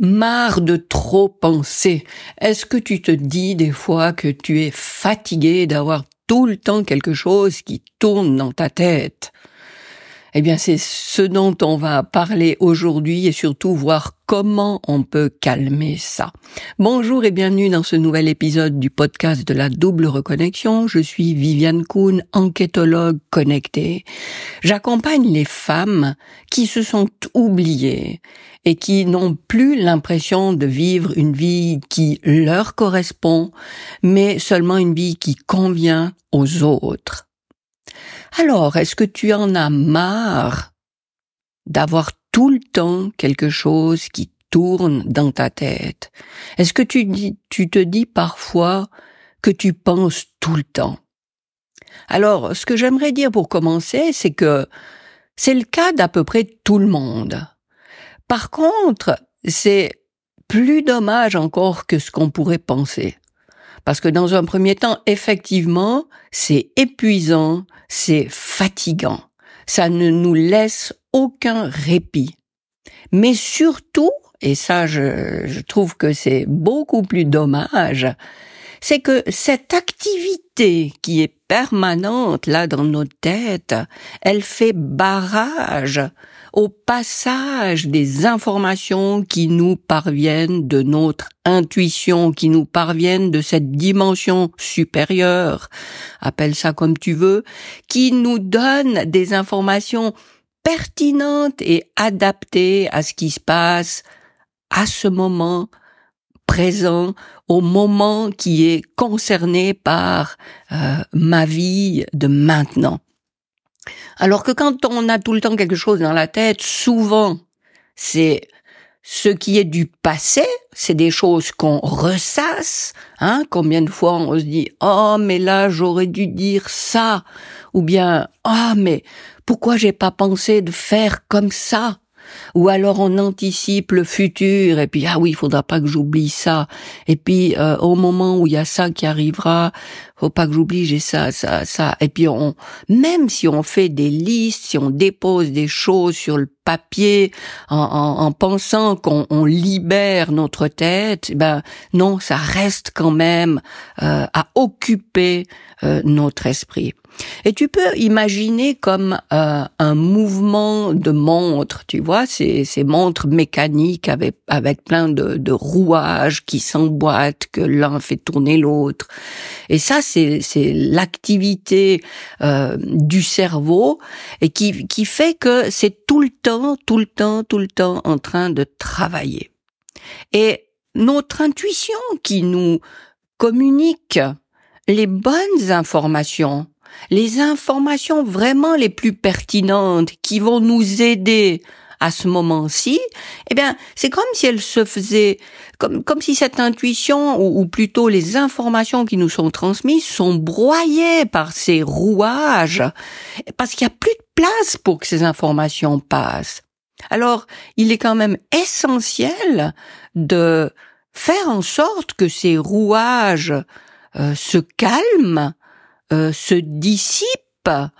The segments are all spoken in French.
marre de trop penser. Est-ce que tu te dis des fois que tu es fatigué d'avoir tout le temps quelque chose qui tourne dans ta tête? Eh bien, c'est ce dont on va parler aujourd'hui et surtout voir comment on peut calmer ça. Bonjour et bienvenue dans ce nouvel épisode du podcast de la double reconnexion. Je suis Viviane Kuhn, enquêtologue connectée. J'accompagne les femmes qui se sont oubliées et qui n'ont plus l'impression de vivre une vie qui leur correspond, mais seulement une vie qui convient aux autres. Alors, est-ce que tu en as marre d'avoir tout le temps quelque chose qui tourne dans ta tête? Est-ce que tu, te dis parfois que tu penses tout le temps? Alors, ce que j'aimerais dire pour commencer, c'est que c'est le cas d'à peu près tout le monde. Par contre, c'est plus dommage encore que ce qu'on pourrait penser. Parce que dans un premier temps, effectivement, c'est épuisant, c'est fatigant. Ça ne nous laisse aucun répit. Mais surtout, et ça je, je trouve que c'est beaucoup plus dommage, c'est que cette activité qui est permanente là dans nos têtes, elle fait barrage au passage des informations qui nous parviennent de notre intuition, qui nous parviennent de cette dimension supérieure, appelle ça comme tu veux, qui nous donne des informations pertinentes et adaptées à ce qui se passe à ce moment présent, au moment qui est concerné par euh, ma vie de maintenant. Alors que quand on a tout le temps quelque chose dans la tête, souvent, c'est ce qui est du passé, c'est des choses qu'on ressasse, hein, combien de fois on se dit, oh, mais là, j'aurais dû dire ça, ou bien, oh, mais pourquoi j'ai pas pensé de faire comme ça? Ou alors on anticipe le futur et puis ah oui il faudra pas que j'oublie ça. Et puis euh, au moment où il y a ça qui arrivera faut pas que j'oublie j'ai ça ça ça. Et puis on même si on fait des listes si on dépose des choses sur le papier en, en, pensant qu'on libère notre tête ben non ça reste quand même euh, à occuper euh, notre esprit et tu peux imaginer comme euh, un mouvement de montre, tu vois, ces, ces montres mécaniques avec, avec plein de, de rouages qui s'emboîtent, que l'un fait tourner l'autre. Et ça, c'est, l'activité euh, du cerveau et qui, qui fait que c'est tout le temps, tout le temps, tout le temps en train de travailler. Et notre intuition qui nous communique les bonnes informations les informations vraiment les plus pertinentes qui vont nous aider à ce moment-ci, eh bien, c'est comme si elle se faisait, comme, comme si cette intuition, ou, ou plutôt les informations qui nous sont transmises, sont broyées par ces rouages, parce qu'il n'y a plus de place pour que ces informations passent. Alors, il est quand même essentiel de faire en sorte que ces rouages euh, se calment euh, se dissipent,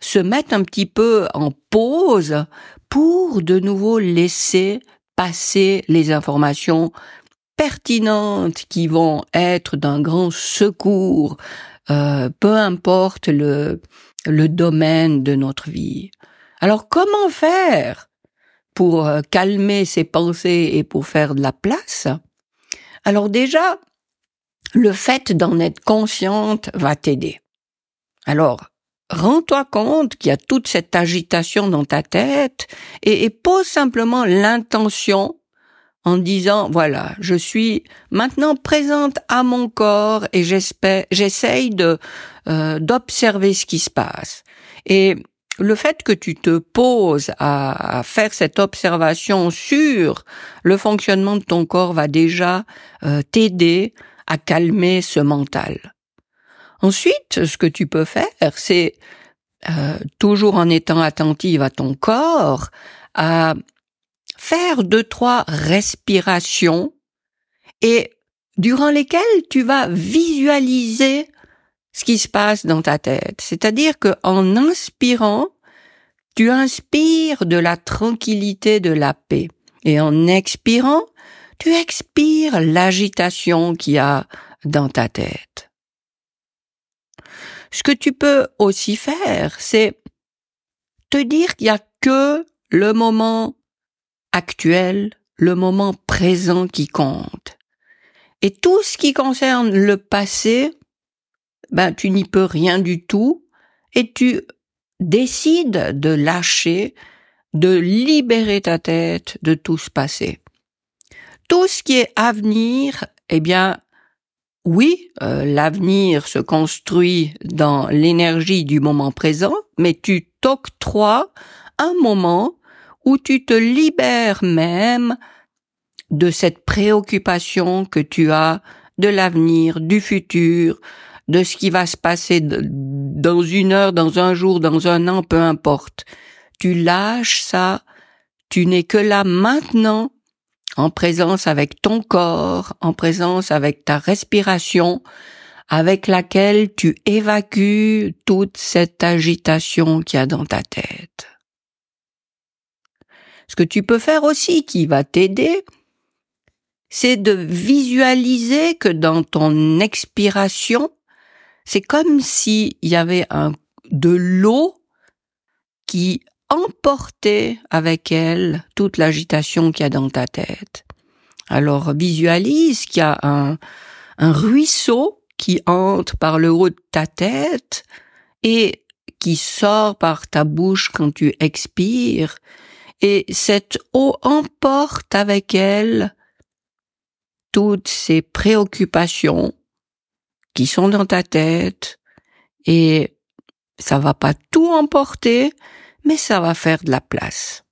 se mettent un petit peu en pause pour de nouveau laisser passer les informations pertinentes qui vont être d'un grand secours, euh, peu importe le, le domaine de notre vie. Alors comment faire pour euh, calmer ces pensées et pour faire de la place? Alors déjà, le fait d'en être consciente va t'aider. Alors, rends-toi compte qu'il y a toute cette agitation dans ta tête et, pose simplement l'intention en disant voilà, je suis maintenant présente à mon corps et j'essaye euh, d'observer ce qui se passe. Et le fait que tu te poses à, faire cette observation sur le fonctionnement de ton corps va déjà euh, t'aider à calmer ce mental. Ensuite, ce que tu peux faire, c'est euh, toujours en étant attentive à ton corps, à faire deux, trois respirations et durant lesquelles tu vas visualiser ce qui se passe dans ta tête. C'est-à-dire que en inspirant, tu inspires de la tranquillité, de la paix. Et en expirant, tu expires l'agitation qu'il y a dans ta tête. Ce que tu peux aussi faire, c'est te dire qu'il n'y a que le moment actuel, le moment présent qui compte. Et tout ce qui concerne le passé, ben tu n'y peux rien du tout et tu décides de lâcher, de libérer ta tête de tout ce passé. Tout ce qui est avenir, eh bien, oui, euh, l'avenir se construit dans l'énergie du moment présent, mais tu t'octroies un moment où tu te libères même de cette préoccupation que tu as de l'avenir, du futur, de ce qui va se passer dans une heure, dans un jour, dans un an, peu importe. Tu lâches ça, tu n'es que là maintenant, en présence avec ton corps, en présence avec ta respiration, avec laquelle tu évacues toute cette agitation qu'il y a dans ta tête. Ce que tu peux faire aussi qui va t'aider, c'est de visualiser que dans ton expiration, c'est comme s'il y avait un, de l'eau qui emportait avec elle toute l'agitation qu'il y a dans ta tête. Alors visualise qu'il y a un, un ruisseau qui entre par le haut de ta tête et qui sort par ta bouche quand tu expires et cette eau emporte avec elle toutes ces préoccupations qui sont dans ta tête et ça va pas tout emporter, mais ça va faire de la place.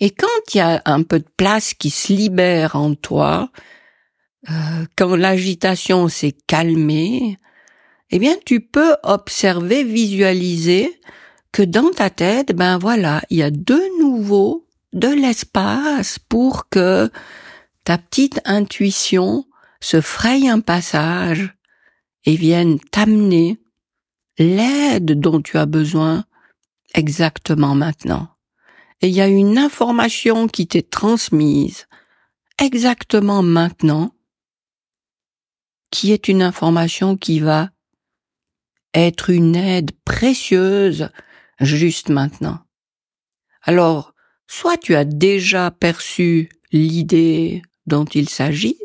Et quand il y a un peu de place qui se libère en toi, euh, quand l'agitation s'est calmée, eh bien tu peux observer, visualiser que dans ta tête, ben voilà, il y a de nouveau de l'espace pour que ta petite intuition se fraye un passage et vienne t'amener l'aide dont tu as besoin exactement maintenant. Et il y a une information qui t'est transmise exactement maintenant, qui est une information qui va être une aide précieuse juste maintenant. Alors, soit tu as déjà perçu l'idée dont il s'agit,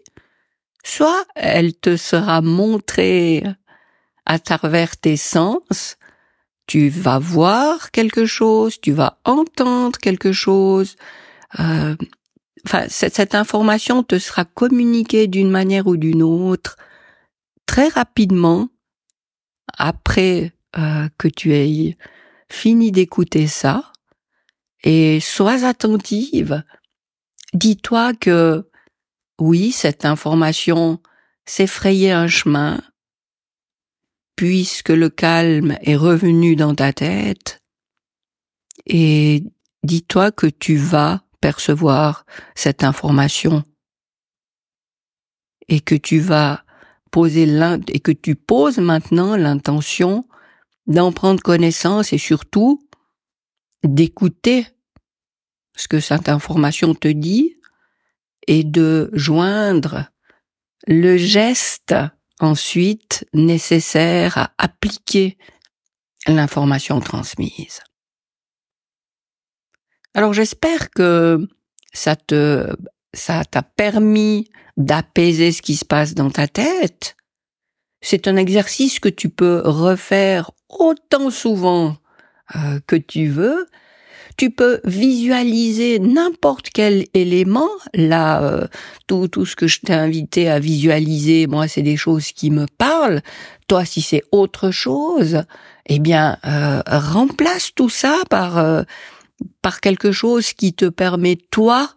soit elle te sera montrée à travers tes sens, tu vas voir quelque chose, tu vas entendre quelque chose, euh, cette, information te sera communiquée d'une manière ou d'une autre très rapidement après euh, que tu aies fini d'écouter ça et sois attentive. Dis-toi que oui, cette information s'est frayé un chemin, puisque le calme est revenu dans ta tête, et dis-toi que tu vas percevoir cette information. Et que tu vas poser et que tu poses maintenant l'intention d'en prendre connaissance et surtout d'écouter ce que cette information te dit et de joindre le geste ensuite nécessaire à appliquer l'information transmise. Alors j'espère que ça te ça t'a permis d'apaiser ce qui se passe dans ta tête. C'est un exercice que tu peux refaire autant souvent euh, que tu veux. Tu peux visualiser n'importe quel élément. Là, euh, tout, tout ce que je t'ai invité à visualiser, moi, c'est des choses qui me parlent. Toi, si c'est autre chose, eh bien, euh, remplace tout ça par par quelque chose qui te permet toi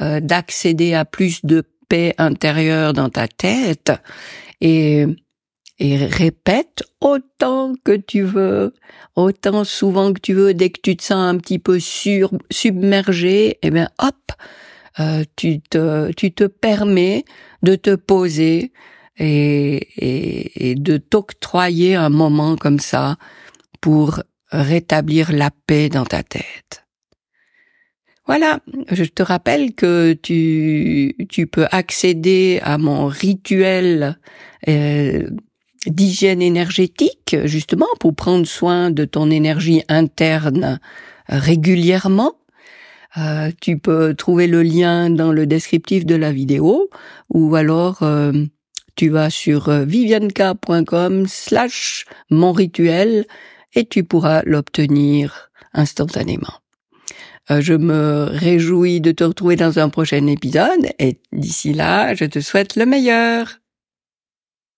d'accéder à plus de paix intérieure dans ta tête et et répète autant que tu veux, autant souvent que tu veux, dès que tu te sens un petit peu sur, submergé, eh bien hop, euh, tu te tu te permets de te poser et, et, et de t'octroyer un moment comme ça pour rétablir la paix dans ta tête. Voilà, je te rappelle que tu, tu peux accéder à mon rituel euh, d'hygiène énergétique, justement pour prendre soin de ton énergie interne régulièrement. Euh, tu peux trouver le lien dans le descriptif de la vidéo ou alors euh, tu vas sur vivianka.com slash mon rituel et tu pourras l'obtenir instantanément. Euh, je me réjouis de te retrouver dans un prochain épisode et d'ici là, je te souhaite le meilleur.